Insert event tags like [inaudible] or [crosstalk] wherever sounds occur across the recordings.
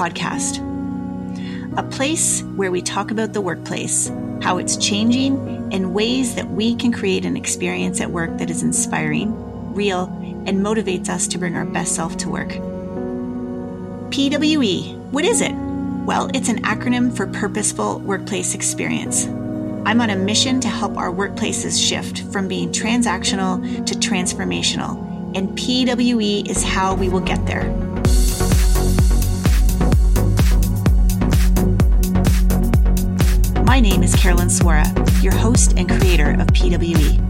podcast, a place where we talk about the workplace, how it's changing, and ways that we can create an experience at work that is inspiring, real, and motivates us to bring our best self to work. PWE, what is it? Well, it's an acronym for Purposeful Workplace Experience. I'm on a mission to help our workplaces shift from being transactional to transformational and PWE is how we will get there. My name is Carolyn Swara, your host and creator of PWE.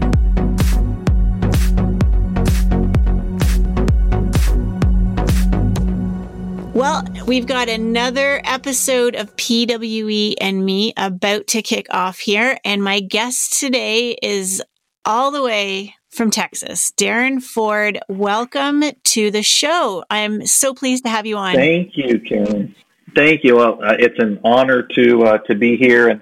Well, we've got another episode of PWE and me about to kick off here. And my guest today is all the way from Texas. Darren Ford, welcome to the show. I'm so pleased to have you on. Thank you, Karen. Thank you. Well, uh, it's an honor to uh, to be here, and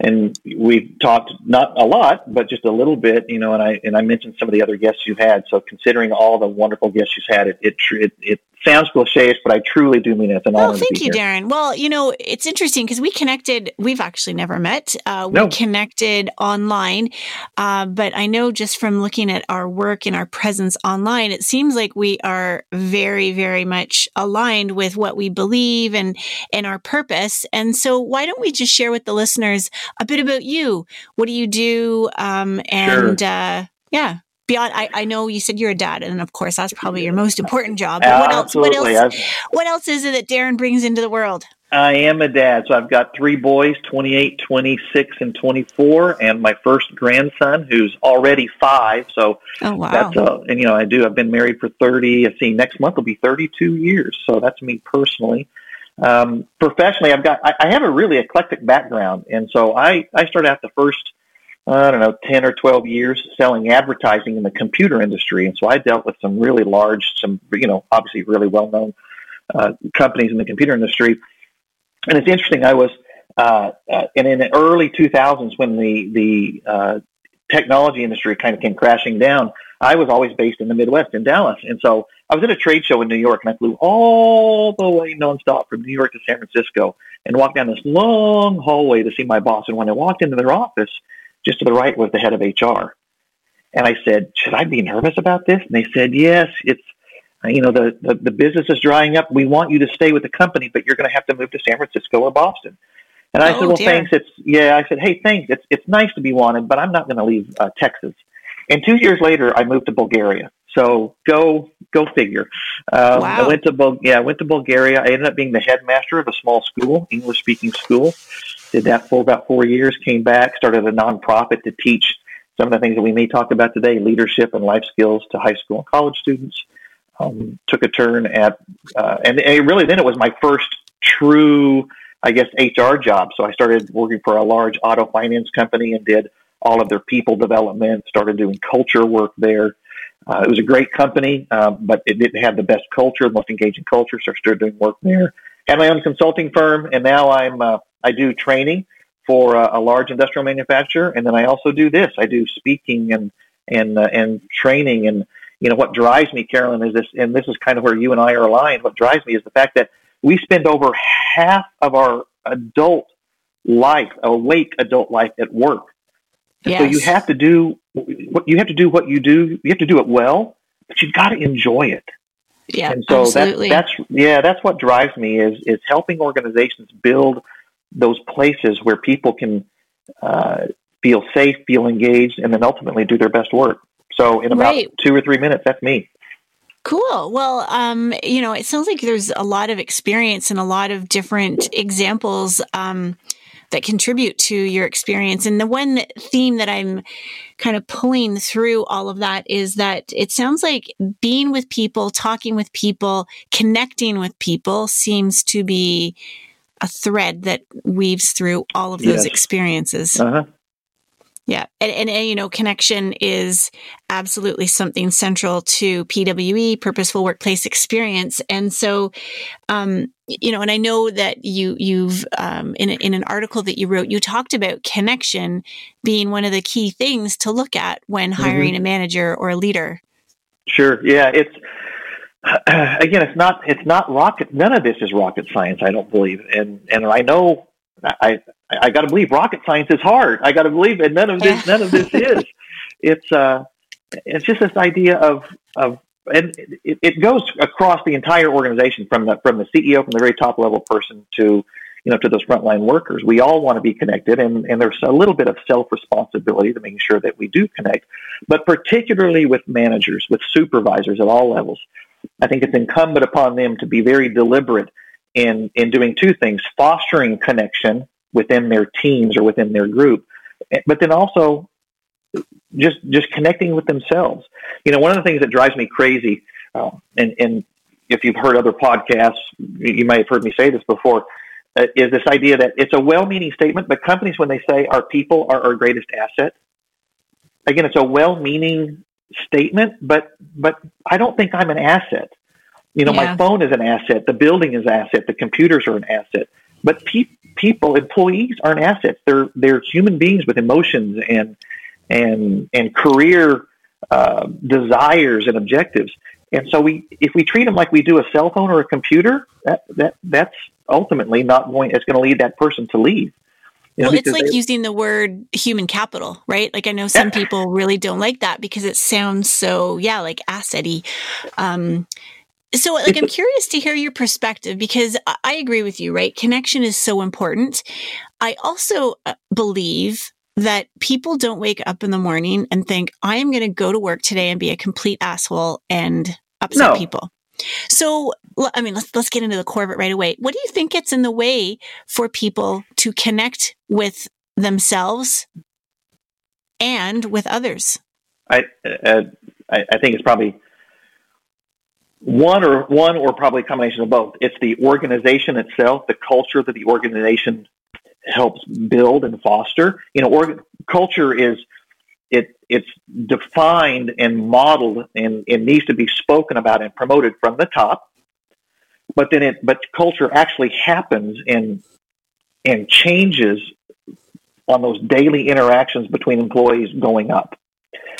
and we've talked not a lot, but just a little bit, you know. And I and I mentioned some of the other guests you've had. So considering all the wonderful guests you've had, it it it, it sounds cliche, but I truly do mean it. It's an honor. Oh, thank you, here. Darren. Well, you know, it's interesting because we connected. We've actually never met. Uh, we no. connected online, uh, but I know just from looking at our work and our presence online, it seems like we are very, very much aligned with what we believe and and our purpose. And so, why don't we just share with the listeners a bit about you? What do you do? Um, and sure. uh, yeah beyond I, I know you said you're a dad and of course that's probably your most important job but what else what else what else is it that darren brings into the world i am a dad so i've got three boys 28 26 and 24 and my first grandson who's already five so oh, wow. that's uh, and you know i do i've been married for 30 i see next month will be 32 years so that's me personally um, professionally i've got I, I have a really eclectic background and so i i started out the first I don't know, 10 or 12 years selling advertising in the computer industry. And so I dealt with some really large, some, you know, obviously really well-known uh, companies in the computer industry. And it's interesting, I was, uh, uh, and in the early 2000s when the, the uh, technology industry kind of came crashing down, I was always based in the Midwest in Dallas. And so I was at a trade show in New York and I flew all the way nonstop from New York to San Francisco and walked down this long hallway to see my boss. And when I walked into their office, just to the right was the head of HR. And I said, should I be nervous about this? And they said, yes, it's, you know, the, the, the business is drying up. We want you to stay with the company, but you're going to have to move to San Francisco or Boston. And I oh, said, well, dear. thanks. It's, yeah, I said, hey, thanks. It's, it's nice to be wanted, but I'm not going to leave uh, Texas. And two years later, I moved to Bulgaria. So go, go figure. Um, wow. I went to, Bul- yeah, I went to Bulgaria. I ended up being the headmaster of a small school, English speaking school. Did that for about four years, came back, started a nonprofit to teach some of the things that we may talk about today, leadership and life skills to high school and college students. Um, took a turn at, uh, and it really then it was my first true, I guess, HR job. So I started working for a large auto finance company and did all of their people development, started doing culture work there. Uh, it was a great company, um, but it didn't have the best culture, the most engaging culture, so I started doing work there. Had my own consulting firm, and now I'm uh, I do training for a large industrial manufacturer, and then I also do this. I do speaking and and uh, and training, and you know what drives me, Carolyn, is this, and this is kind of where you and I are aligned. What drives me is the fact that we spend over half of our adult life, awake adult life, at work. Yes. So you have to do what you have to do. What you do, you have to do it well, but you've got to enjoy it. Yeah, and so absolutely. That, that's yeah, that's what drives me is is helping organizations build those places where people can uh, feel safe, feel engaged, and then ultimately do their best work. So in about right. two or three minutes, that's me. Cool. Well, um, you know, it sounds like there's a lot of experience and a lot of different examples um, that contribute to your experience. And the one theme that I'm kind of pulling through all of that is that it sounds like being with people, talking with people, connecting with people seems to be a thread that weaves through all of those Yes. experiences. Uh-huh. Yeah. And, and, and, you know, connection is absolutely something central to PWE, purposeful workplace experience. And so, um, you know, and I know that you, you've, um, in, a, in an article that you wrote, you talked about connection being one of the key things to look at when hiring a manager or a leader. Sure. Yeah. It's [clears throat] again, it's not it's not rocket. None of this is rocket science. I don't believe, and and I know I I I got to believe rocket science is hard. I got to believe, and none of this none of this is. [laughs] It's uh, it's just this idea of of and it, it goes across the entire organization from the from the CEO from the very top level person to you know, to those frontline workers. We all want to be connected, and, and there's a little bit of self responsibility to making sure that we do connect, but particularly with managers, with supervisors at all levels. I think it's incumbent upon them to be very deliberate in, in doing two things fostering connection within their teams or within their group, but then also just just connecting with themselves. You know, one of the things that drives me crazy, uh, and, and if you've heard other podcasts, you might have heard me say this before uh, is this idea that it's a well-meaning statement, but companies, when they say our people are our greatest asset, again, it's a well-meaning statement, but but I don't think I'm an asset. You know, yeah. my phone is an asset, the building is an asset, the computers are an asset, but pe- people, employees, aren't assets. They're they're human beings with emotions and and and career uh, desires and objectives. And so we, if we treat them like we do a cell phone or a computer, that, that that's ultimately not going, it's going to lead that person to leave. You know, well, it's like they, using the word human capital, right? Like I know some people really don't like that because it sounds so, yeah, like assety. Um, so, like, I'm curious to hear your perspective because I agree with you, right? Connection is so important. I also uh, believe that people don't wake up in the morning and think, I am going to go to work today and be a complete asshole and upset no. people. So, I mean, let's let's get into the core of it right away. What do you think gets in the way for people to connect with themselves and with others? I uh, I, I think it's probably one or one or probably a combination of both. It's the organization itself, the culture that the organization helps build and foster. You know, org- culture is it it's defined and modeled and it needs to be spoken about and promoted from the top. But then it but culture actually happens and and changes on those daily interactions between employees going up.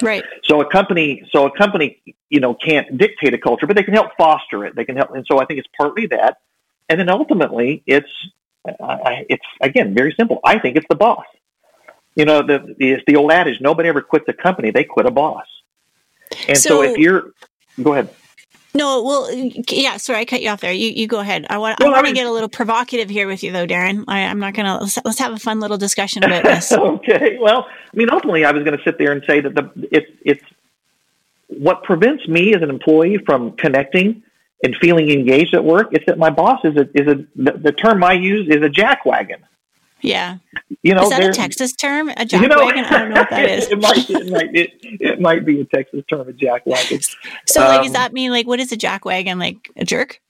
Right. So a company so a company, you know, can't dictate a culture, but they can help foster it. They can help and so I think it's partly that. And then ultimately it's I, it's again very simple. I think it's the boss. You know, the, it's the old adage: nobody ever quits a company; they quit a boss. And so, so if you're, go ahead. No, well, yeah. Sorry, I cut you off there. You you go ahead. I want well, I want to get a little provocative here with you, though, Darren. I, am not gonna let's, let's, have a fun little discussion about this. [laughs] okay. Well, I mean, ultimately, I was going to sit there and say that the it's it's what prevents me as an employee from connecting and feeling engaged at work. It's that my boss is a is a the, the term I use is a jackwagon. Yeah. You know, is that a Texas term? A jackwagon? You know, I don't know what that [laughs] is. it, might, it, might, it, it, might be a Texas term, a jackwagon. [laughs] So, um, like, does that mean, like, what is a jackwagon? Like a jerk?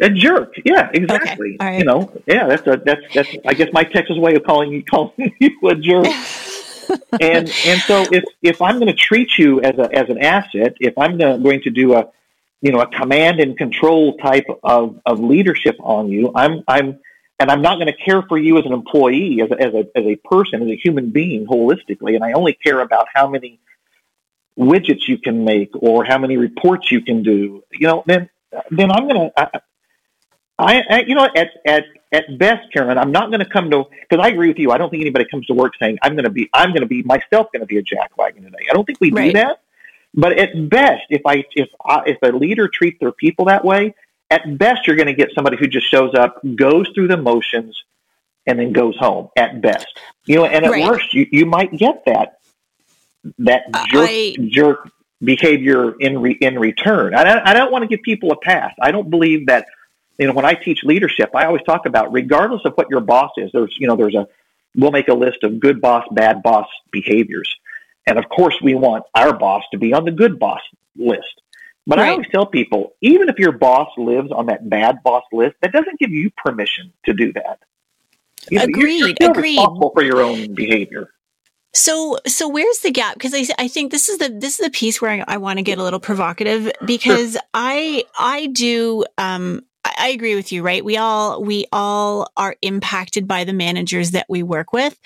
A jerk, yeah, exactly. Okay. You know, yeah, that's a that's that's I guess my Texas way of calling you [laughs] calling you a jerk. and and so if if I'm going to treat you as a as an asset, if I'm going to do a you know a command and control type of, of leadership on you, I'm I'm and I'm not going to care for you as an employee, as a, as a, as a person, as a human being holistically, and I only care about how many widgets you can make or how many reports you can do, you know, then, then I'm going to, I, I, you know, at, at, at best, Carolyn, I'm not going to come to, because I agree with you. I don't think anybody comes to work saying, I'm going to be, I'm going to be myself going to be a jackwagon today. I don't think we right. do that. But at best, if I, if I, if a leader treats their people that way, at best, you're going to get somebody who just shows up, goes through the motions, and then goes home. At best, you know, and at right. worst, you, you might get that that jerk I, jerk behavior in re, in return. I don't, I don't want to give people a pass. I don't believe that. You know, when I teach leadership, I always talk about regardless of what your boss is. There's you know there's a we'll make a list of good boss, bad boss behaviors, and of course we want our boss to be on the good boss list. But right. I always tell people, even if your boss lives on that bad boss list, that doesn't give you permission to do that. You know, agreed. You're, you're agreed. Responsible for your own behavior. So, so where's the gap? Because I, I think this is the this is the piece where I, I want to get a little provocative because sure. I I do um I agree with you, right? We all we all are impacted by the managers that we work with.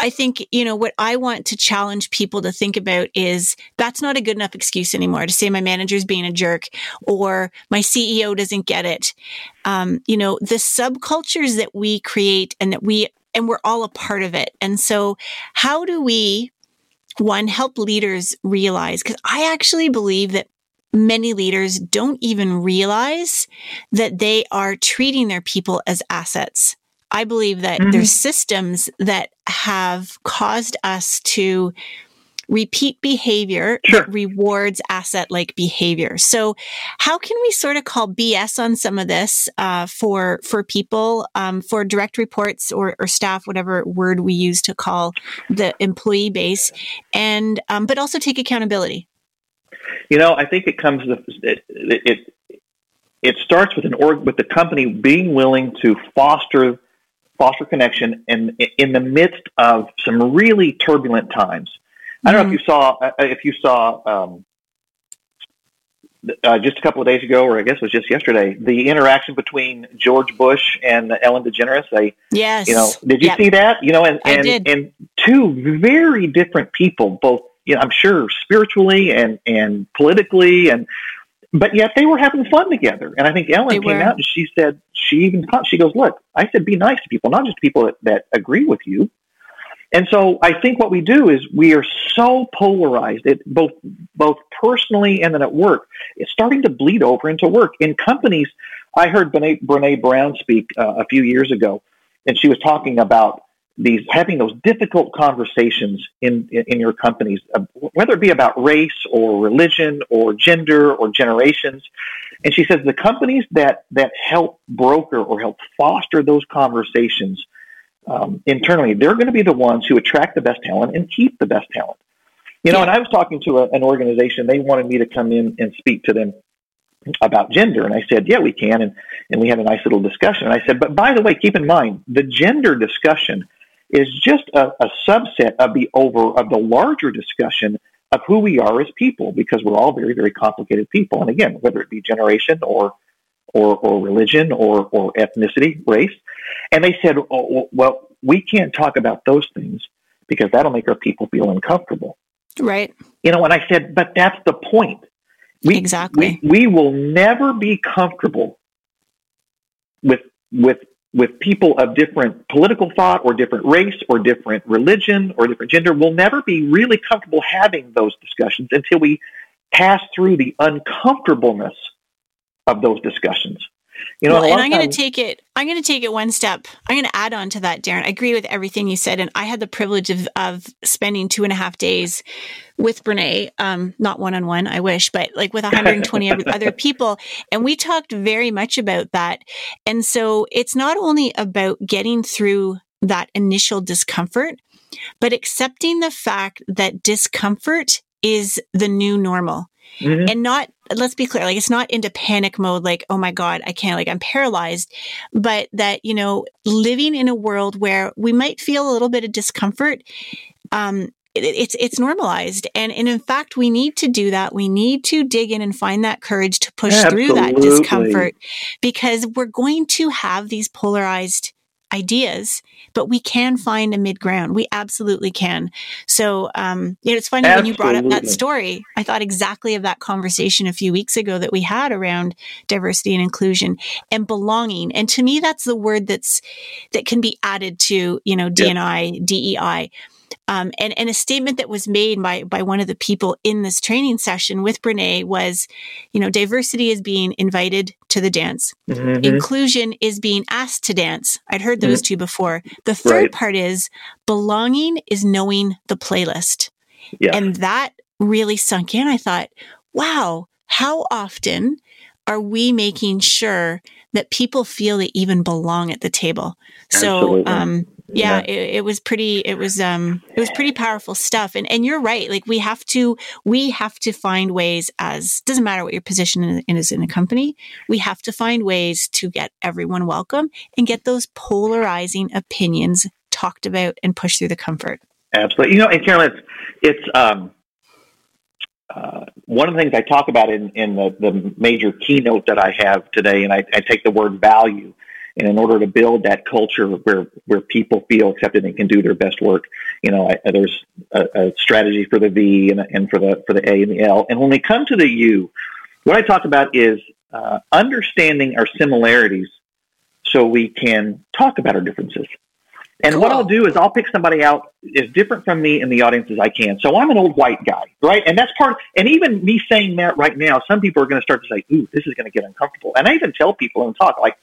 I think, you know, what I want to challenge people to think about is that's not a good enough excuse anymore to say my manager's being a jerk or my CEO doesn't get it. Um, you know, the subcultures that we create and that we, and we're all a part of it. And so how do we, one, help leaders realize? Cause I actually believe that many leaders don't even realize that they are treating their people as assets. I believe that mm-hmm. there's systems that have caused us to repeat behavior sure. that rewards asset like behavior. So how can we sort of call BS on some of this uh, for for people um, for direct reports or, or, staff, whatever word we use to call the employee base, and um, but also take accountability. You know, I think it comes it it, it starts with an org with the company being willing to foster foster connection in in the midst of some really turbulent times. I don't mm-hmm. know if mm-hmm. you saw uh, if you saw um, uh, just a couple of days ago, or I guess it was just yesterday, the interaction between George Bush and Ellen DeGeneres. They, yes, you know, did you yep. see that? You know, and and, and two very different people, both you know, I'm sure spiritually and and politically, and but yet they were having fun together. And I think Ellen they came were. out and she said she even she goes, look, I said be nice to people, not just people that, that agree with you. And so I think what we do is we are so polarized, it, both both personally and then at work. It's starting to bleed over into work. In companies, I heard Brene, Brene Brown speak uh, a few years ago, and she was talking about these having those difficult conversations in in your companies, uh, whether it be about race or religion or gender or generations. And she says the companies that that help broker or help foster those conversations um, internally, they're going to be the ones who attract the best talent and keep the best talent. You know, and I was talking to a, an organization; they wanted me to come in and speak to them about gender. And I said, yeah, we can. And, and we had a nice little discussion. And I said, but by the way, keep in mind, the gender discussion is just a, a subset of the over of the larger discussion of who we are as people, because we're all very, very complicated people. And again, whether it be generation or or, or religion or, or ethnicity, race. And they said, oh, oh well, we can't talk about those things because that'll make our people feel uncomfortable. Right. You know, and I said, but that's the point. We, exactly. We, we will never be comfortable with with with people of different political thought or different race or different religion or different gender we'll never be really comfortable having those discussions until we pass through the uncomfortableness of those discussions. You know, well, and I'm going to take it. I'm going to take it one step. I'm going to add on to that, Darren. I agree with everything you said, and I had the privilege of of spending two and a half days with Brene, um, not one on one. I wish, but like with 120 other [laughs] people, and we talked very much about that. And so it's not only about getting through that initial discomfort, but accepting the fact that discomfort is the new normal. Mm-hmm. And not, let's be clear, like it's not into panic mode, like, oh my God, I can't, like I'm paralyzed, but that, you know, living in a world where we might feel a little bit of discomfort, um, it's it's normalized and and in fact we need to do that we need to dig in and find that courage to push Absolutely. through that discomfort because we're going to have these polarized ideas, but we can find a mid ground. We absolutely can. So, um, you know, it's funny absolutely. when you brought up that story, I thought exactly of that conversation a few weeks ago that we had around diversity and inclusion and belonging. And to me, that's the word that's, that can be added to, you know, DNI, DEI. Um, and, and a statement that was made by, by one of the people in this training session with Brene was, you know, diversity is being invited to the dance. Mm-hmm. Inclusion is being asked to dance. I'd heard those mm-hmm. two before. The third right. part is belonging is knowing the playlist. Yeah. And that really sunk in. I thought, wow, how often are we making sure that people feel they even belong at the table? So, um, yeah, yeah. It, it, was pretty it was um it was pretty powerful stuff and and you're right like we have to we have to find ways as doesn't matter what your position in, is in a company we have to find ways to get everyone welcome and get those polarizing opinions talked about and pushed through the comfort absolutely you know and carolyn it's, it's um uh, one of the things I talk about in, in the, the major keynote that I have today, and I, I take the word value, And in order to build that culture where, where people feel accepted and can do their best work, you know, I, there's a, a, strategy for the V and, and for the, for the A and the L. And when we come to the U, what I talk about is uh, understanding our similarities so we can talk about our differences. And cool. what I'll do is I'll pick somebody out as different from me in the audience as I can. So I'm an old white guy, right? And that's part, and even me saying that right now, some people are going to start to say, ooh, this is going to get uncomfortable. And I even tell people and talk like,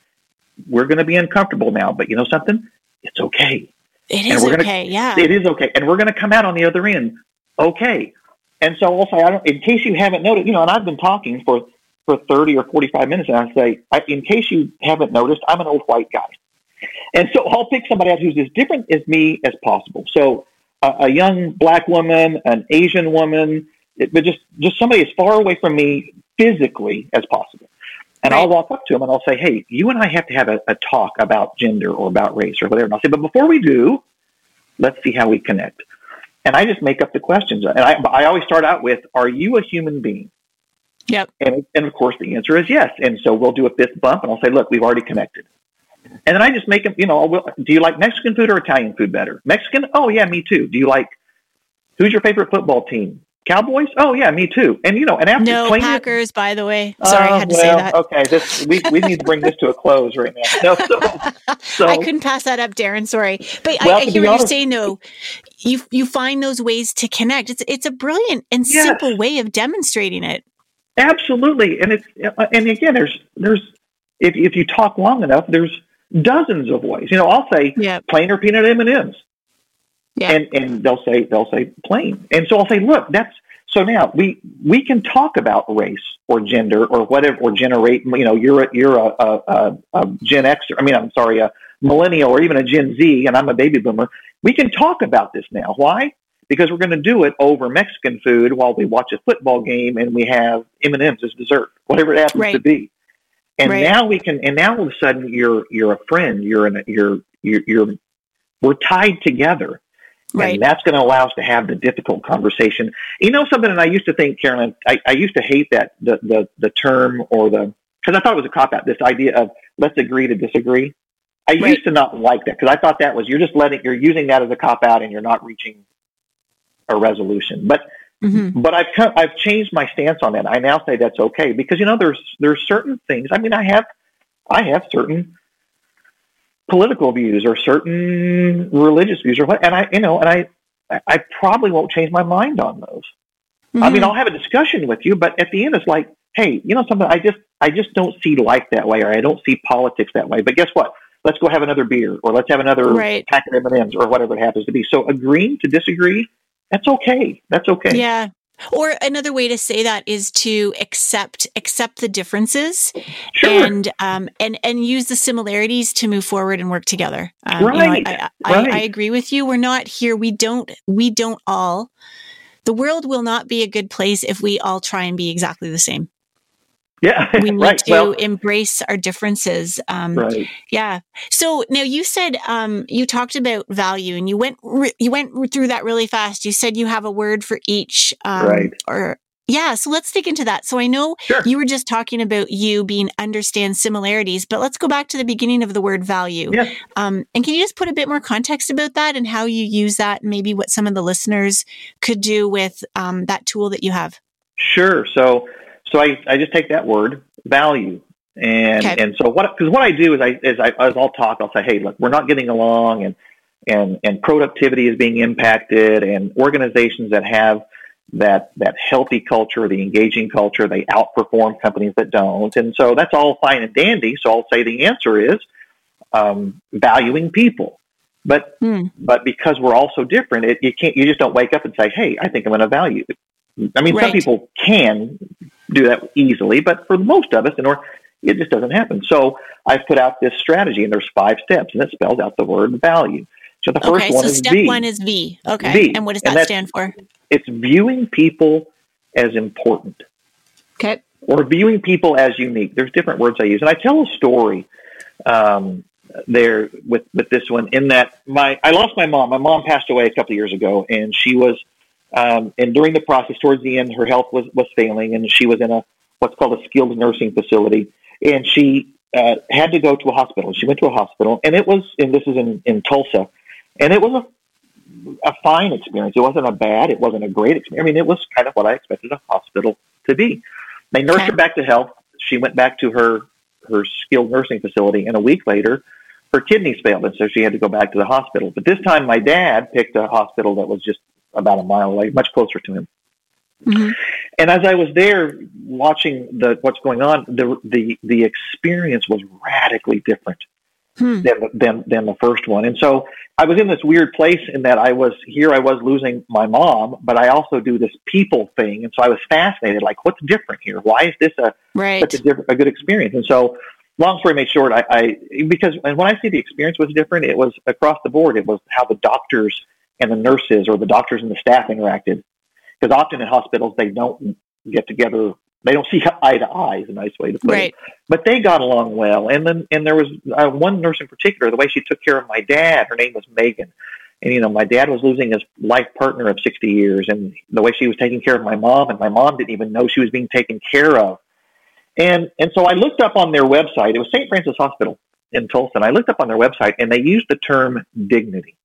we're going to be uncomfortable now, but you know something? It's okay. It is okay, gonna, okay. yeah. It is okay. And we're going to come out on the other end okay. And so I'll say, I don't, in case you haven't noticed, you know, and I've been talking for, for 30 or 45 minutes, and I say, I, in case you haven't noticed, I'm an old white guy. And so I'll pick somebody out who's as different as me as possible. So uh, a young black woman, an Asian woman, it, but just, just somebody as far away from me physically as possible. And right. I'll walk up to them and I'll say, hey, you and I have to have a, a talk about gender or about race or whatever. And I'll say, but before we do, let's see how we connect. And I just make up the questions. And I, I always start out with, are you a human being? Yep. And, and of course the answer is yes. And so we'll do a fist bump and I'll say, look, we've already connected. And then I just make them, you know, do you like Mexican food or Italian food better? Mexican? Oh, yeah, me too. Do you like, who's your favorite football team? Cowboys? Oh, yeah, me too. And, you know, and after no Packers, it, by the way. Sorry, uh, I had to well, say that. Okay, this, we, we need to bring this to a close right now. No, so, [laughs] so, I couldn't pass that up, Darren. Sorry. But well, I, I hear what honest, you're saying, though. You, you find those ways to connect. It's, it's a brilliant and yes. simple way of demonstrating it. Absolutely. And it's, and again, there's, there's, if, if you talk long enough, there's, dozens of ways. You know, I'll say yep. plain or peanut M and M's, and and they'll say they'll say plain, and so I'll say, look, that's so now we we can talk about race or gender or whatever or generate. You know, you're a, you're a, a, a, a Gen X. I mean, I'm sorry, a millennial or even a Gen Z, and I'm a baby boomer. We can talk about this now. Why? Because we're going to do it over Mexican food while we watch a football game and we have M and M's as dessert, whatever it happens right. to be. And right. now we can, and now all of a sudden you're, you're a friend, you're in, a, you're, you're, you're, we're tied together. Right. And that's going to allow us to have the difficult conversation. You know something, and I used to think, Carolyn, I, I used to hate that, the, the, the term or the, because I thought it was a cop out, this idea of let's agree to disagree. I right. used to not like that because I thought that was, you're just letting, you're using that as a cop out and you're not reaching a resolution. But Mm-hmm. But I've come, I've changed my stance on that. I now say that's okay because you know there's there's certain things. I mean, I have I have certain political views or certain religious views or what, and I you know, and I I probably won't change my mind on those. Mm-hmm. I mean, mm-hmm. I'll have a discussion with you, but at the end, it's like, hey, you know, something. I just I just don't see life that way, or I don't see politics that way. But guess what? Let's go have another beer, or let's have another right. pack of M and M's, or whatever it happens to be. So agreeing to disagree that's okay. That's okay. Yeah. Or another way to say that is to accept accept the differences sure. and um, and and use the similarities to move forward and work together. Um, right. You know, I, I, right. I, I agree with you. We're not here. We don't we don't all. The world will not be a good place if we all try and be exactly the same. Yeah, [laughs] we need right. to well, embrace our differences. Um, right. Yeah. So now you said um, you talked about value, and you went re- you went through that really fast. You said you have a word for each. Um, right. Or yeah. So let's dig into that. So I know sure. you were just talking about you being understand similarities, but let's go back to the beginning of the word value. Yeah. Um, and can you just put a bit more context about that and how you use that, and maybe what some of the listeners could do with um, that tool that you have? Sure. So so I, I just take that word value and okay. and so what because what I do is I is I as I'll talk I'll say hey look we're not getting along and and and productivity is being impacted and organizations that have that that healthy culture the engaging culture they outperform companies that don't and so that's all fine and dandy so I'll say the answer is um, valuing people but hmm. but because we're all so different it, you can't you just don't wake up and say hey I think I'm going to value I mean, right. some people can do that easily, but for most of us, in order, it just doesn't happen. So I've put out this strategy, and there's five steps, and it spells out the word value. So the first okay, one so is step V. one is V. Okay, v. and what does that stand for? It's viewing people as important. Okay. Or viewing people as unique. There's different words I use, and I tell a story um, there with with this one. In that my I lost my mom. My mom passed away a couple of years ago, and she was um, and during the process, towards the end, her health was, was failing, and she was in a what's called a skilled nursing facility. And she uh, had to go to a hospital. She went to a hospital, and it was, and this is in, in Tulsa, and it was a, a fine experience. It wasn't a bad, it wasn't a great experience. I mean, it was kind of what I expected a hospital to be. They nursed okay. her back to health. She went back to her her skilled nursing facility, and a week later, her kidneys failed, and so she had to go back to the hospital. But this time, my dad picked a hospital that was just about a mile away, much closer to him. Mm-hmm. And as I was there watching the what's going on, the the the experience was radically different hmm. than, than than the first one. And so I was in this weird place in that I was here. I was losing my mom, but I also do this people thing, and so I was fascinated. Like, what's different here? Why is this a right. such a, different, a good experience? And so long story made short, I, I because and when I say the experience was different, it was across the board. It was how the doctors and the nurses or the doctors and the staff interacted. Because often in hospitals they don't get together. They don't [laughs] see eye to eye is a nice way to put right. it. But they got along well. And then and there was uh, one nurse in particular, the way she took care of my dad. Her name was Megan. And you know, my dad was losing his life partner of 60 years, and the way she was taking care of my mom, and my mom didn't even know she was being taken care of and and so I looked up on their website. It was St. Francis Hospital in Tulsa. And I looked up on their website, and they used the term dignity.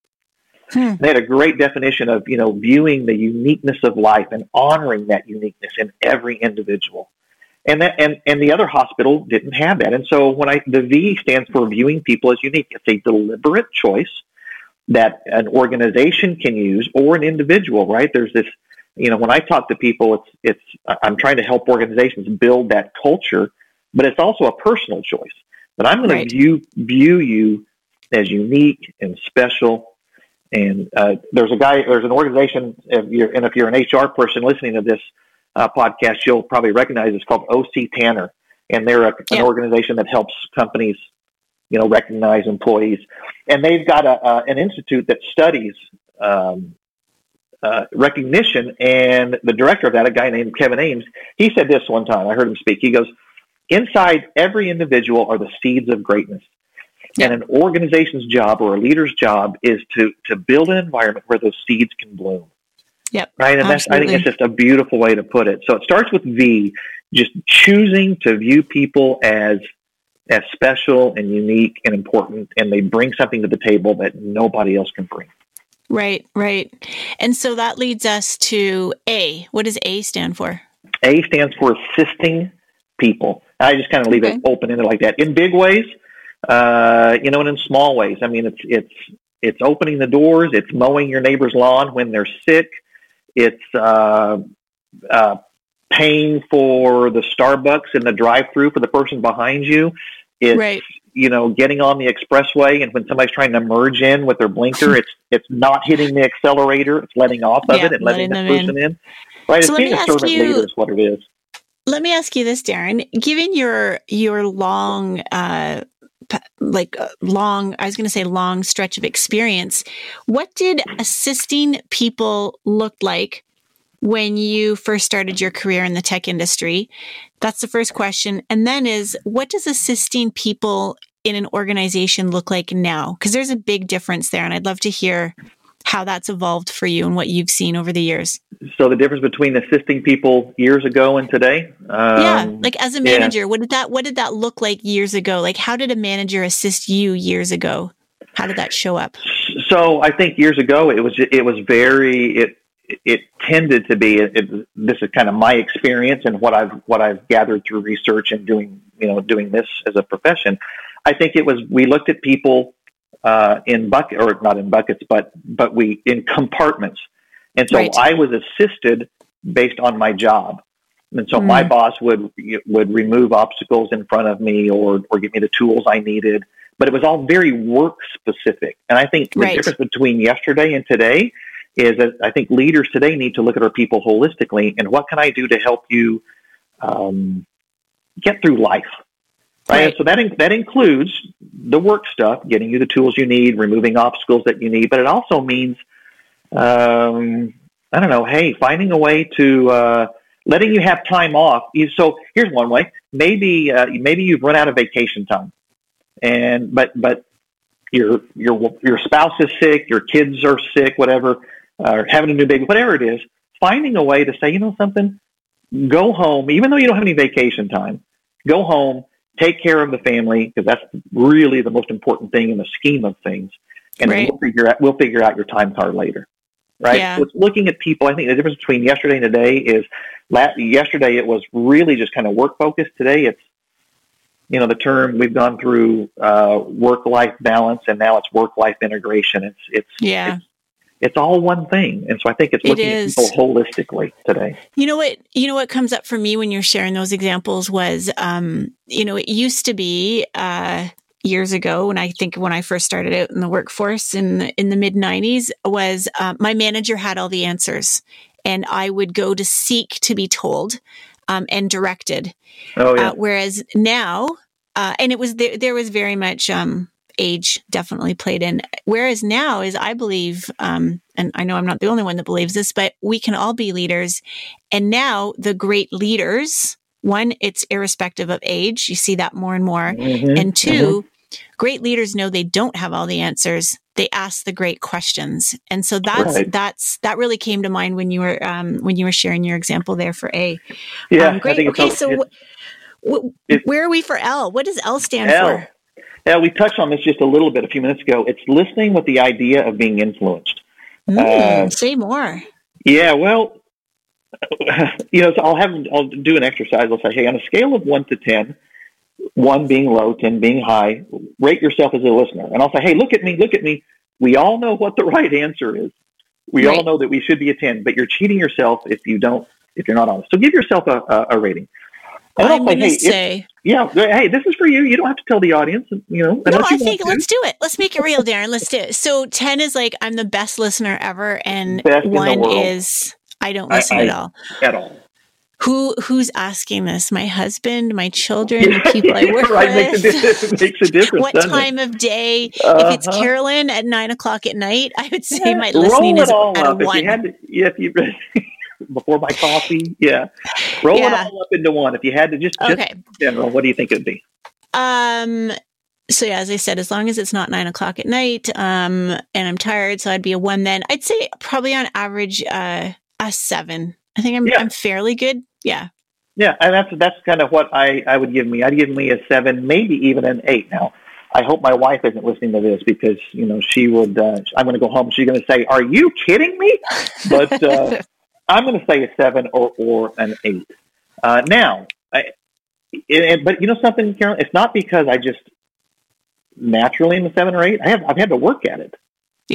Hmm. They had a great definition of you know viewing the uniqueness of life and honoring that uniqueness in every individual. And that and, and the other hospital didn't have that. And so when I the V stands for viewing people as unique. It's a deliberate choice that an organization can use or an individual, right? There's this you know, when I talk to people, it's it's I'm trying to help organizations build that culture, but it's also a personal choice. That I'm going right. to view view you as unique and special. And uh, there's a guy, there's an organization, if you're, and if you're an HR person listening to this uh, podcast, you'll probably recognize it's called OC Tanner, and they're a, yeah. an organization that helps companies, you know, recognize employees. And they've got a, uh, an institute that studies um, uh, recognition. And the director of that, a guy named Kevin Ames, he said this one time. I heard him speak. He goes, "Inside every individual are the seeds of greatness." And an organization's job or a leader's job is to to build an environment where those seeds can bloom. Yep. Right. And that's I think it's just a beautiful way to put it. So it starts with V, just choosing to view people as as special and unique and important, and they bring something to the table that nobody else can bring. Right, right. And so that leads us to A. What does A stand for? A stands for assisting people. I just kind of leave okay. it open ended like that. In big ways, uh, you know, and in small ways. I mean, it's it's it's opening the doors. It's mowing your neighbor's lawn when they're sick. It's uh, uh, paying for the Starbucks in the drive-through for the person behind you. It's right you know, getting on the expressway and when somebody's trying to merge in with their blinker, [laughs] it's it's not hitting the accelerator, it's letting off of yeah, it and letting, letting the person in. in. Right? So it's being a servant you, leader is what it is. Let me ask you this, Darren. Given your your long uh like uh, long i was going to say long stretch of experience what did assisting people look like when you first started your career in the tech industry that's the first question. And then is what does assisting people in an organization look like now? Because there's a big difference there. And I'd love to hear how that's evolved for you and what you've seen over the years. So the difference between assisting people years ago and today? Um, yeah, like as a manager, yeah. what did that what did that look like years ago? Like how did a manager assist you years ago? How did that show up? So I think years ago it was it was very it it tended to be. It, this is kind of my experience and what I've what I've gathered through research and doing you know doing this as a profession. I think it was we looked at people uh, in bucket or not in buckets, but but we in compartments, and so right. I was assisted based on my job. And so mm. my boss would would remove obstacles in front of me or or give me the tools I needed. But it was all very work specific. And I think the right. difference between yesterday and today is that I think leaders today need to look at our people holistically and what can I do to help you um, get through life. Right. right. So that in, that includes the work stuff, getting you the tools you need, removing obstacles that you need, but it also means, um, I don't know, hey, finding a way to uh, letting you have time off. So here's one way: maybe uh, maybe you've run out of vacation time, and but but your your your spouse is sick, your kids are sick, whatever or having a new baby, whatever it is, finding a way to say, you know something, go home, even though you don't have any vacation time, go home, take care of the family because that's really the most important thing in the scheme of things. And right. we'll figure out we'll figure out your time card later, right? Yeah. So it's looking at people. I think the difference between yesterday and today is last, yesterday it was really just kind of work focused. Today it's you know the term we've gone through uh, work life balance and now it's work life integration. It's it's yeah. It's, it's all one thing. And so I think it's looking it at people holistically today. You know what, you know what comes up for me when you're sharing those examples was, um, you know, it used to be, uh, years ago when I think when I first started out in the workforce in the, in the mid 90s was uh, my manager had all the answers and I would go to seek to be told um, and directed. Oh yeah. Uh, whereas now, uh, and it was there, there was very much um, age definitely played in. Whereas now is, I believe, um, and I know I'm not the only one that believes this, but we can all be leaders. And now the great leaders, one, it's irrespective of age. You see that more and more. Mm-hmm. And 2 mm-hmm. great leaders know they don't have all the answers. They ask the great questions. And so that's, right. that's, that really came to mind when you were, um, when you were sharing your example there for A. Yeah. Um, great. Okay. So, where are we for L? What does L stand L. for? Yeah, we touched on this just a little bit a few minutes ago. It's listening with the idea of being influenced. Mm, uh, say more. Yeah, well, [laughs] you know, so I'll have I'll do an exercise. I'll say, hey, on a scale of one to ten, one being low, ten being high, rate yourself as a listener. And I'll say, hey, look at me, look at me. We all know what the [laughs] right answer is. We right. all know that we should be a ten, but you're cheating yourself if you don't if you're not honest. So give yourself a, a, a rating. And I'm going to hey, say, yeah, hey, this is for you. You don't have to tell the audience, you know. No, I think let's do it. Let's make it real, Darren. Let's do it. So ten is like I'm the best listener ever, and best one is I don't listen I, I, at all. At all. Who who's asking this? My husband, my children, the [laughs] people I work right, with. Makes a, [laughs] makes a difference. what time it? of day? Uh-huh. If it's uh-huh. Carolyn at nine o'clock at night, I would say my listening is at a one. If you had to, if you [laughs] before my coffee. Yeah. Roll yeah. it all up into one. If you had to just, just okay. general, what do you think it'd be? Um, so yeah, as I said, as long as it's not nine o'clock at night, um, and I'm tired, so I'd be a one then. I'd say probably on average, uh, a seven. I think I'm, yeah. I'm fairly good. Yeah. Yeah. And that's, that's kind of what I, I would give me. I'd give me a seven, maybe even an eight. Now, I hope my wife isn't listening to this because, you know, she would, uh, I'm going to go home. She's going to say, are you kidding me? But, uh, [laughs] I'm going to say a seven or, or an eight. Uh, now, I, it, but you know something, Carolyn, It's not because I just naturally am a seven or eight. I have I've had to work at it.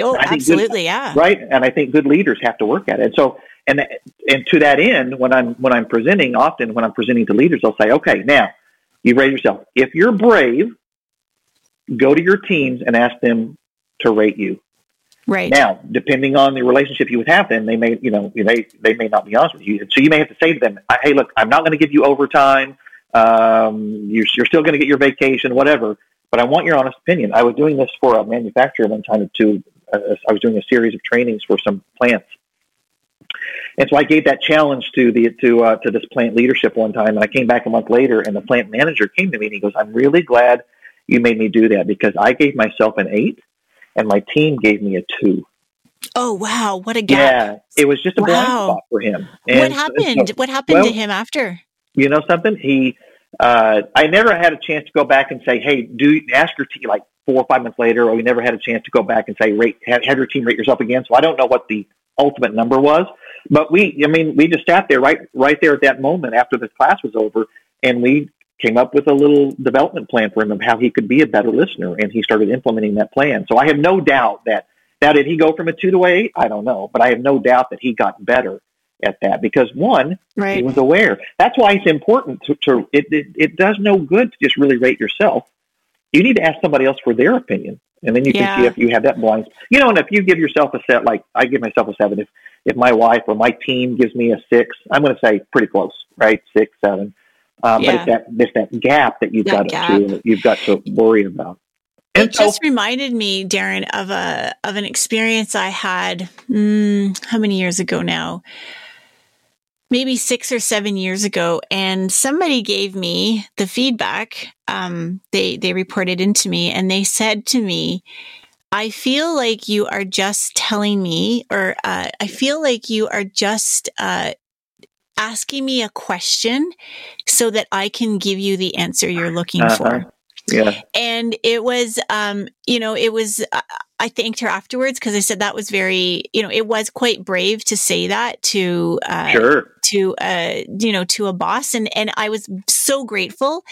Oh, absolutely, good, yeah. Right, and I think good leaders have to work at it. And so, and and to that end, when I'm when I'm presenting, often when I'm presenting to leaders, I'll say, okay, now you rate yourself. If you're brave, go to your teams and ask them to rate you. Right. Now, depending on the relationship you would have, then they may, you know, they they may not be honest with you. So you may have to say to them, "Hey, look, I'm not going to give you overtime. Um, you're, you're still going to get your vacation, whatever. But I want your honest opinion." I was doing this for a manufacturer one time. To uh, I was doing a series of trainings for some plants, and so I gave that challenge to the to uh, to this plant leadership one time. And I came back a month later, and the plant manager came to me and he goes, "I'm really glad you made me do that because I gave myself an eight." And my team gave me a two. Oh wow, what a gap! Yeah, it was just a wow. blind spot for him. And what happened? So, what happened well, to him after? You know something? He, uh, I never had a chance to go back and say, "Hey, do ask your team." Like four or five months later, or we never had a chance to go back and say, "Rate, have, have your team rate yourself again." So I don't know what the ultimate number was, but we, I mean, we just sat there right, right there at that moment after the class was over, and we came up with a little development plan for him of how he could be a better listener, and he started implementing that plan. So I have no doubt that now did he go from a two to eight? I don't know, but I have no doubt that he got better at that because one, right. he was aware. That's why it's important to, to it, it. It does no good to just really rate yourself. You need to ask somebody else for their opinion, and then you yeah. can see if you have that blind. You know, and if you give yourself a set, like I give myself a seven. If if my wife or my team gives me a six, I'm going to say pretty close, right? Six, seven. Um, yeah. But it's that it's that gap that you've that got gap. to you've got to worry about. And it so, just reminded me, Darren, of a of an experience I had. Mm, how many years ago now? Maybe six or seven years ago, and somebody gave me the feedback. Um, they they reported into me, and they said to me, "I feel like you are just telling me, or uh, I feel like you are just uh, asking me a question so that I can give you the answer you're looking uh-huh. for. Yeah. And it was, um, you know, it was, uh, I thanked her afterwards because I said that was very, you know, it was quite brave to say that to, uh, sure. to, uh, you know, to a boss. And, and I was so grateful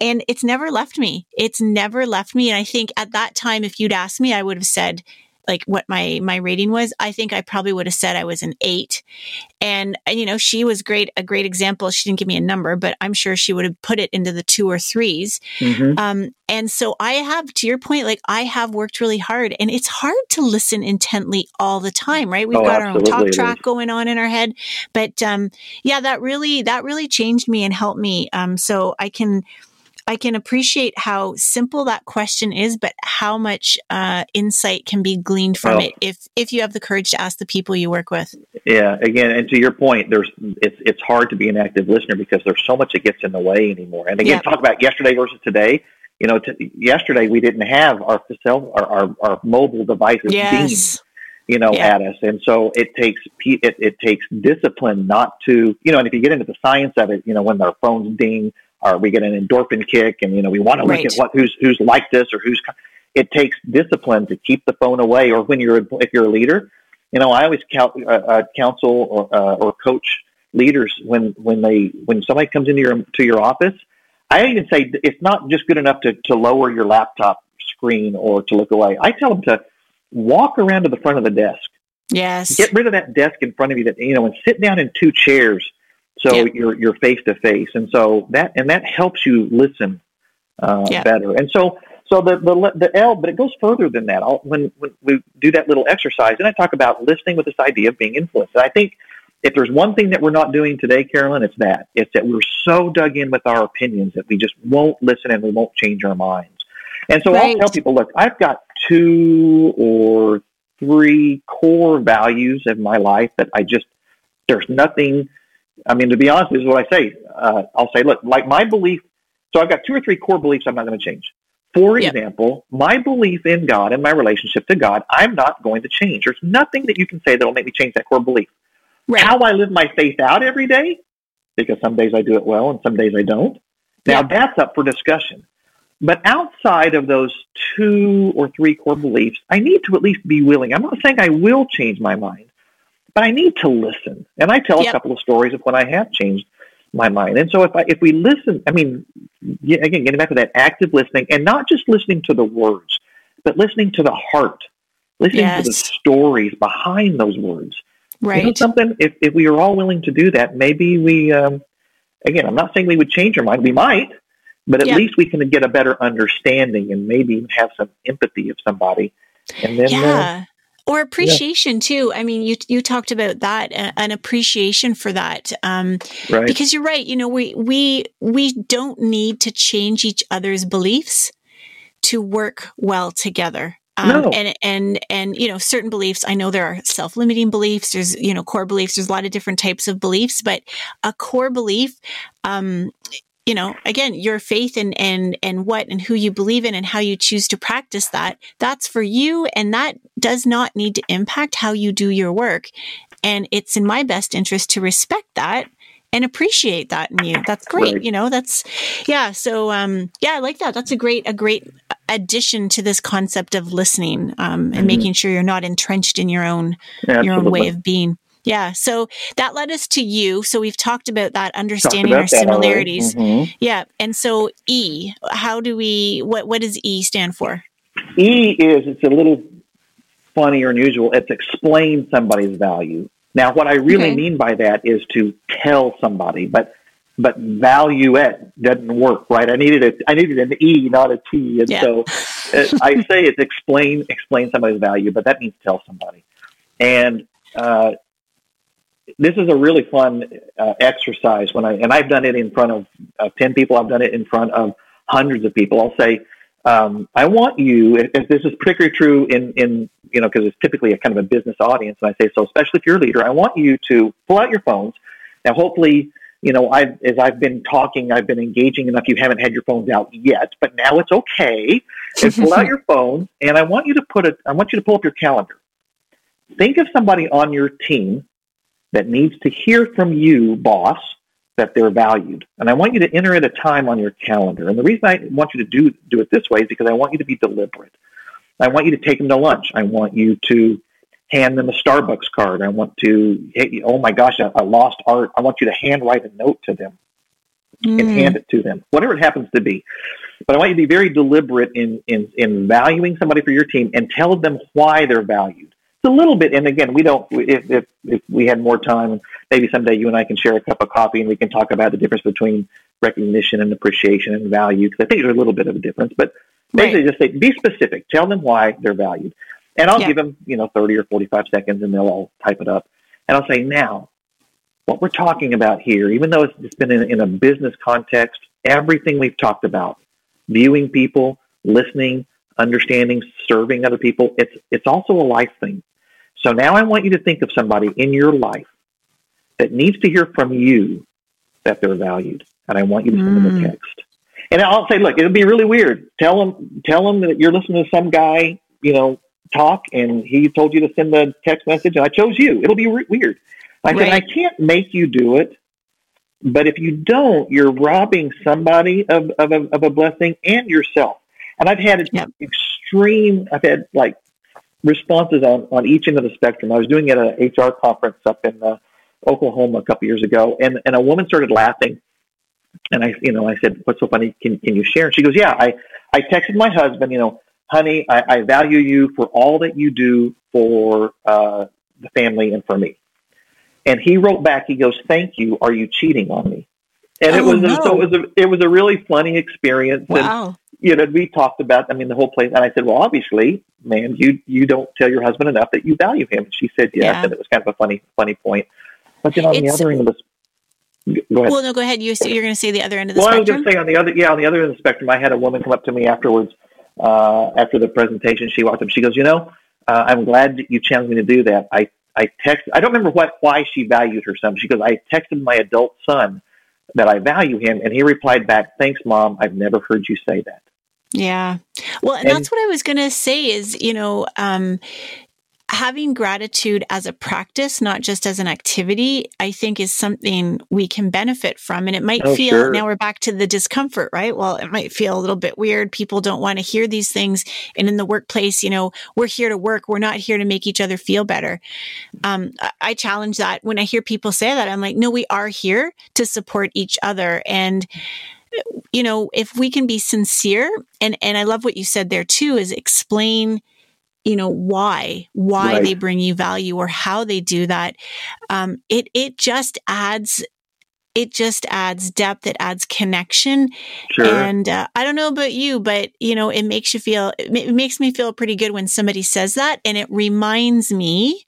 and it's never left me. It's never left me. And I think at that time, if you'd asked me, I would have said, like what my my rating was, I think I probably would have said I was an eight. And you know, she was great, a great example. She didn't give me a number, but I'm sure she would have put it into the two or 3s mm-hmm. Um, and so I have, to your point, like I have worked really hard, and it's hard to listen intently all the time, right? We've oh, got our own talk track going on in our head, but um, yeah, that really that really changed me and helped me. Um, so I can I can appreciate how simple that question is, but how much uh, insight can be gleaned from well, it if if you have the courage to ask the people you work with. Yeah, again, and to your point, there's it's it's hard to be an active listener because there's so much that gets in the way anymore. And again, talk about yesterday versus today. You know, t- yesterday we didn't have our cell, our, our, our mobile devices yes. you know, yeah. at us. And so it takes it, it takes discipline not to, you know, and if you get into the science of it, you know, when our phones ding, or we get an endorphin kick? And you know we want to right. look at what who's who's like this or who's it takes discipline to keep the phone away or when you're if you're a leader. You know i always count, uh, uh, counsel or, uh, or coach leaders when when they when somebody comes into your to your office. I even say it's not just good enough to, to lower your laptop screen or to look away. I tell them to walk around to the front of the desk. Yes. Get rid of that desk in front of you that you know and sit down in two chairs so yeah. you're you're face to face, and so that and that helps you listen uh, yeah. better. And so so the, the the L, but it goes further than that. I'll, when when we do that little exercise, and I talk about listening with this idea of being influenced. And I think if there's one thing that we're not doing today, Carolyn, it's that. It's that we're so dug in with our opinions that we just won't listen and we won't change our minds. And so right. I'll tell people, look, I've got two or three core values in my life that I just there's nothing I mean, to be honest, this is what I say. Uh, I'll say, look, like my belief. So I've got two or three core beliefs I'm not going to change. For yep. example, my belief in God and my relationship to God, I'm not going to change. There's nothing that you can say that will make me change that core belief. Right. How I live my faith out every day, because some days I do it well and some days I don't. Now yep. that's up for discussion. But outside of those two or three core beliefs, I need to at least be willing. I'm not saying I will change my mind, but I need to listen. And I tell yep. a couple of stories of when I have changed my mind. And so if I, if we listen, I mean, again, getting back to that active listening and not just listening to the words, but listening to the heart, listening yes. to the stories behind those words. Right. You know something, if, if we are all willing to do that, maybe we, um, again, I'm not saying we would change our mind. We might, but at yep. least we can get a better understanding and maybe have some empathy of somebody. And then, uh, yeah. Uh, or appreciation yeah. too. I mean, you you talked about that, uh, an appreciation for that, um, right. because you're right. You know, we we we don't need to change each other's beliefs to work well together. Um, no. and, and, and, you know, certain beliefs, I know there are self-limiting beliefs. There's, you know, core beliefs. There's a lot of different types of beliefs, but a core belief, um, you know, again, your faith and, and, and what and who you believe in and how you choose to practice that, that's for you. And that does not need to impact how you do your work. And it's in my best interest to respect that and appreciate that in you. That's great. Right. You know, that's, yeah. So, um, yeah, I like that. That's a great, a great addition to this concept of listening, um, and mm-hmm. making sure you're not entrenched in your own, your own way of being. Yeah. So that led us to you. So we've talked about that, understanding about our similarities. Mm-hmm. Yeah. And so E, how do we, what, what does E stand for? E is, it's a little funny or unusual. It's explain somebody's value. Now, what I really okay. mean by that is to tell somebody, but but value it doesn't work, right? I needed a I needed an E, not a T, and yeah. so uh, I say it's explain explain somebody's value, but that means tell somebody. And uh, this is a really fun uh, exercise when I and I've done it in front of, of ten people. I've done it in front of hundreds of people. I'll say, um, I want you. If, if, this is particularly true in in you know because it's typically a kind of a business audience, and I say so, especially if you're a leader, I want you to pull out your phones. Now, hopefully, you know, I've, as I've been talking, I've been engaging enough. You haven't had your phones out yet, but now it's okay. And pull out your [laughs] phone, and I want you to put it. I want you to pull up your calendar. Think of somebody on your team that needs to hear from you, boss, that they're valued. And I want you to enter at a time on your calendar. And the reason I want you to do, do it this way is because I want you to be deliberate. I want you to take them to lunch. I want you to hand them a Starbucks card. I want to, hey, oh my gosh, a, a lost art. I want you to handwrite a note to them mm. and hand it to them, whatever it happens to be. But I want you to be very deliberate in, in, in valuing somebody for your team and tell them why they're valued. It's a little bit, and again, we don't, if, if, if we had more time, maybe someday you and I can share a cup of coffee and we can talk about the difference between recognition and appreciation and value, because I think there's a little bit of a difference. But basically right. just say, be specific. Tell them why they're valued. And I'll yeah. give them, you know, 30 or 45 seconds and they'll all type it up. And I'll say, now, what we're talking about here, even though it's been in, in a business context, everything we've talked about, viewing people, listening, understanding, serving other people, it's, it's also a life thing. So now I want you to think of somebody in your life that needs to hear from you that they're valued. And I want you to send mm. them a mm. text. And I'll say, look, it'll be really weird. Tell them, tell them that you're listening to some guy, you know, talk, and he told you to send a text message, and I chose you. It'll be re- weird. I right. said, I can't make you do it, but if you don't, you're robbing somebody of, of, a, of a blessing and yourself. And I've had yep. extreme, I've had like responses on, on each end of the spectrum. I was doing at an HR conference up in uh, Oklahoma a couple years ago, and, and a woman started laughing. And I, you know, I said, "What's so funny? Can can you share?" And she goes, "Yeah, I I texted my husband. You know, honey, I, I value you for all that you do for uh, the family and for me." And he wrote back, he goes, "Thank you. Are you cheating on me?" And oh, it was no. so it was a it was a really funny experience. Wow. And, you know, we talked about, I mean, the whole place. And I said, well, obviously, man, you you don't tell your husband enough that you value him. And she said, yes, yeah. and it was kind of a funny funny point. But then on it's, the other end of the Go ahead. Well, no, go ahead. You, you're going to say the other end of the well, spectrum. Well, I was going to say on the other, yeah, on the other end of the spectrum, I had a woman come up to me afterwards, uh, after the presentation. She walked up. She goes, "You know, uh, I'm glad that you challenged me to do that. I I text. I don't remember what why she valued her son. She goes, I texted my adult son that I value him, and he replied back, "Thanks, mom. I've never heard you say that." Yeah. Well, and, and that's what I was going to say is, you know, um, having gratitude as a practice, not just as an activity, I think is something we can benefit from. And it might oh, feel, sure. now we're back to the discomfort, right? Well, it might feel a little bit weird. People don't want to hear these things. And in the workplace, you know, we're here to work. We're not here to make each other feel better. Um, I challenge that when I hear people say that, I'm like, no, we are here to support each other. And, you know, if we can be sincere and, and I love what you said there too, is explain you know why why right. they bring you value or how they do that um, it it just adds it just adds depth it adds connection sure. and uh, i don't know about you but you know it makes you feel it makes me feel pretty good when somebody says that and it reminds me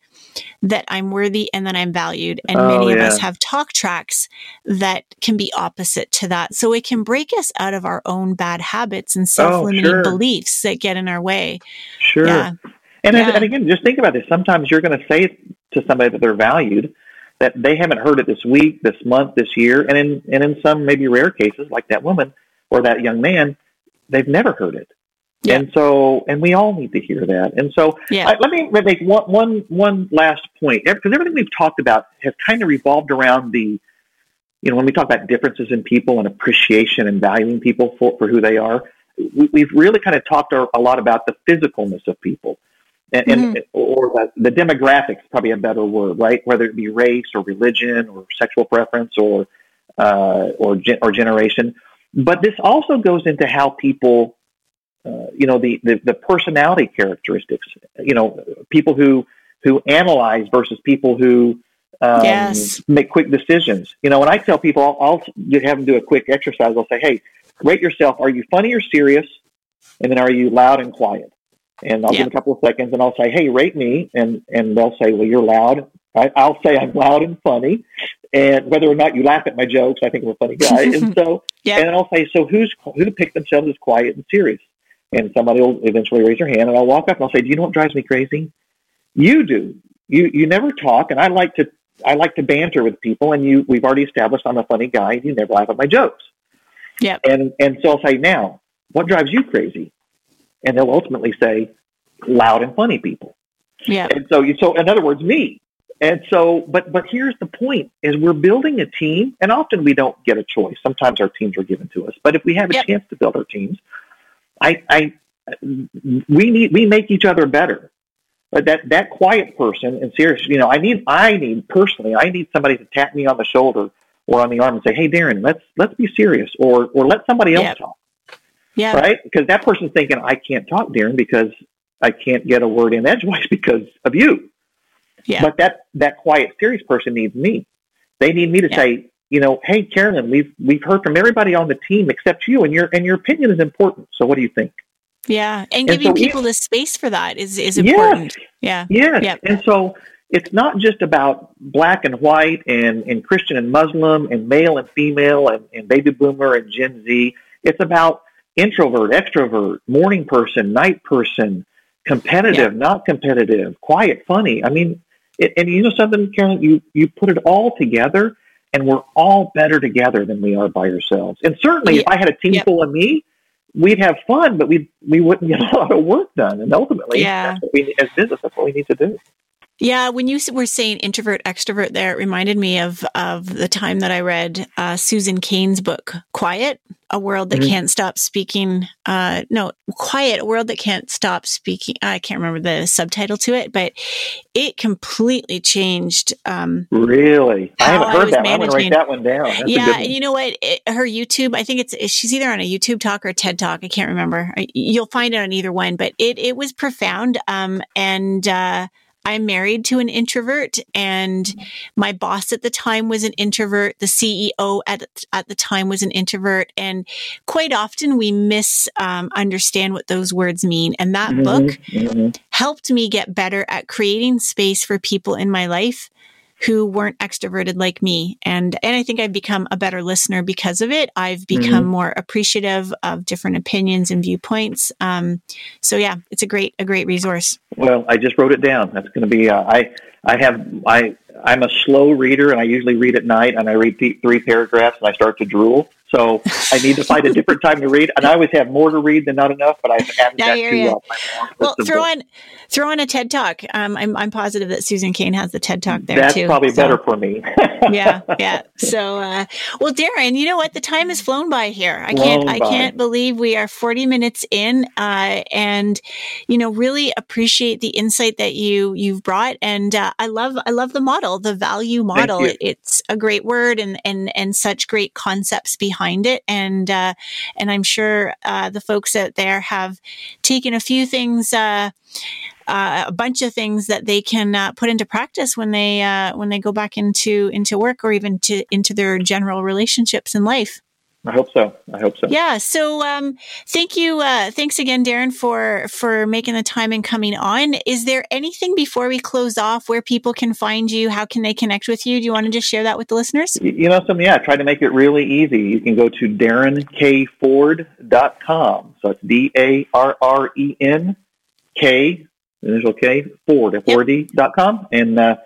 that I'm worthy and that I'm valued. And oh, many yeah. of us have talk tracks that can be opposite to that. So it can break us out of our own bad habits and self limiting oh, sure. beliefs that get in our way. Sure. Yeah. And, yeah. and again, just think about this. Sometimes you're going to say to somebody that they're valued that they haven't heard it this week, this month, this year, and in and in some maybe rare cases, like that woman or that young man, they've never heard it. Yeah. And so, and we all need to hear that. And so, yeah. I, let me make one, one, one last point because everything we've talked about has kind of revolved around the, you know, when we talk about differences in people and appreciation and valuing people for, for who they are, we, have really kind of talked a, lot about the physicalness of people. And, mm-hmm. and or the, the demographics, probably a better word, right? Whether it be race or religion or sexual preference or uh, or or generation, but this also goes into how people uh, you know the, the, the personality characteristics. You know, people who who analyze versus people who um, yes. make quick decisions. You know, when I tell people, I'll, I'll have them do a quick exercise. I'll say, "Hey, rate yourself. Are you funny or serious? And then are you loud and quiet?" And I'll yep. give a couple of seconds, and I'll say, "Hey, rate me," and and they'll say, "Well, you're loud." I, I'll say I'm loud and funny, and whether or not you laugh at my jokes, I think I'm a funny guy. and [laughs] so, yep. and I'll say, "So who's who picked themselves as quiet and serious?" And somebody will eventually raise their hand and I'll walk up and I'll say, Do you know what drives me crazy? You do. You you never talk and I like to I like to banter with people and you we've already established I'm a funny guy and you never laugh at my jokes. Yeah. And and so I'll say, Now, what drives you crazy? And they'll ultimately say, loud and funny people. Yeah. And so you so in other words, me. and so, but but here's the point: is we're building a team, and often we don't get a choice. Sometimes our teams are given to us, but if we have a yep. chance to build our teams, I, I we need we make each other better. But that that quiet person, and seriously, you know, I need I need personally, I need somebody to tap me on the shoulder or on the arm and say, "Hey, Darren, let's let's be serious," or or let somebody else yep. talk. Yeah. Right? Because that person's thinking, "I can't talk, Darren, because I can't get a word in edgewise [laughs] because of you." Yeah. But that that quiet, serious person needs me. They need me to yeah. say, you know, hey, Carolyn, we've we've heard from everybody on the team except you, and your and your opinion is important. So, what do you think? Yeah, and, and giving so people the space for that is is important. Yes, yeah, yes, and so it's not just about black and white and, and Christian and Muslim and male and female and, and baby boomer and Gen Z. It's about introvert, extrovert, morning person, night person, competitive, yeah. not competitive, quiet, funny. I mean, it, and you know something, Carolyn, you, you put it all together and we're all better together than we are by ourselves. And certainly yeah. if I had a team yep. full of me, we'd have fun, but we we wouldn't get a lot of work done. And ultimately, yeah. we, as business, that's what we need to do. Yeah, when you were saying introvert extrovert, there it reminded me of of the time that I read uh, Susan Cain's book "Quiet: A World That mm-hmm. Can't Stop Speaking." Uh, no, "Quiet: A World That Can't Stop Speaking." I can't remember the subtitle to it, but it completely changed. Um, really, I haven't heard I that. Managing. I'm going to write that one down. That's yeah, and you know what? It, her YouTube, I think it's she's either on a YouTube talk or a TED talk. I can't remember. You'll find it on either one, but it it was profound. Um, and uh, I'm married to an introvert and my boss at the time was an introvert. The CEO at, at the time was an introvert. And quite often we misunderstand um, what those words mean. And that mm-hmm, book mm-hmm. helped me get better at creating space for people in my life who weren't extroverted like me. And, and I think I've become a better listener because of it. I've become mm-hmm. more appreciative of different opinions and viewpoints. Um, so yeah, it's a great, a great resource. Well, I just wrote it down. That's going to be, uh, I, I have, I, I'm a slow reader and I usually read at night and I read th- three paragraphs and I start to drool. So I need to find a different time to read. And I always have more to read than not enough, but I've added that to uh, Well, throw on throw on a TED Talk. Um, I'm I'm positive that Susan Cain has the TED Talk there That's too. That's probably so. better for me. [laughs] yeah, yeah. [laughs] So, uh, well, Darren, you know what? The time has flown by here. I can't I can't believe we are 40 minutes in, uh, and you know, really appreciate the insight that you you've brought. And uh, I love I love the model, the value model. It, it's a great word, and and and such great concepts behind behind it. And, uh, and I'm sure, uh, the folks out there have taken a few things, uh, uh, a bunch of things that they can uh, put into practice when they uh, when they go back into into work or even to into their general relationships in life. I hope so. I hope so. Yeah. So, um, thank you. Uh, thanks again, Darren, for for making the time and coming on. Is there anything before we close off where people can find you? How can they connect with you? Do you want to just share that with the listeners? You know, some yeah. try to make it really easy. You can go to darrenkford.com. So it's D A R R E N K initial K Ford F O R D dot com and. Uh,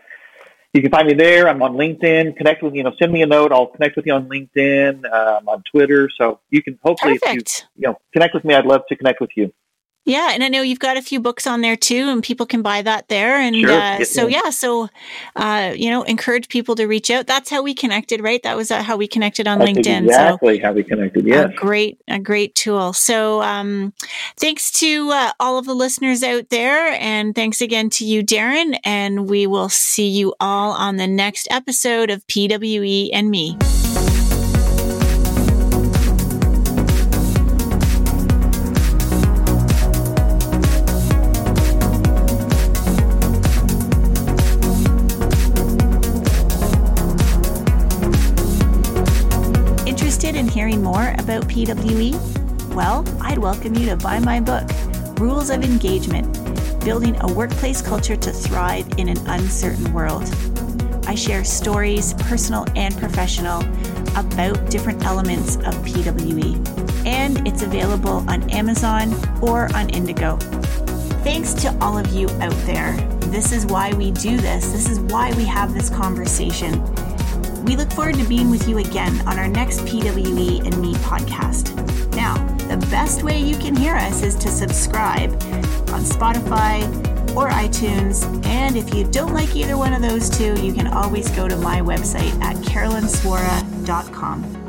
you can find me there. I'm on LinkedIn. Connect with you know, send me a note. I'll connect with you on LinkedIn. Um, on Twitter, so you can hopefully, you, you know, connect with me. I'd love to connect with you. Yeah, and I know you've got a few books on there too, and people can buy that there. And sure. uh, so, yeah, so uh, you know, encourage people to reach out. That's how we connected, right? That was uh, how we connected on That's LinkedIn. Exactly so, how we connected. Yeah, great, a great tool. So, um, thanks to uh, all of the listeners out there, and thanks again to you, Darren. And we will see you all on the next episode of PWE and me. Hearing more about PWE? Well, I'd welcome you to buy my book, Rules of Engagement Building a Workplace Culture to Thrive in an Uncertain World. I share stories, personal and professional, about different elements of PWE, and it's available on Amazon or on Indigo. Thanks to all of you out there. This is why we do this. This is why we have this conversation. We look forward to being with you again on our next PWE and Me podcast. Now, the best way you can hear us is to subscribe on Spotify, or iTunes. And if you don't like either one of those two, you can always go to my website at carolynswora.com.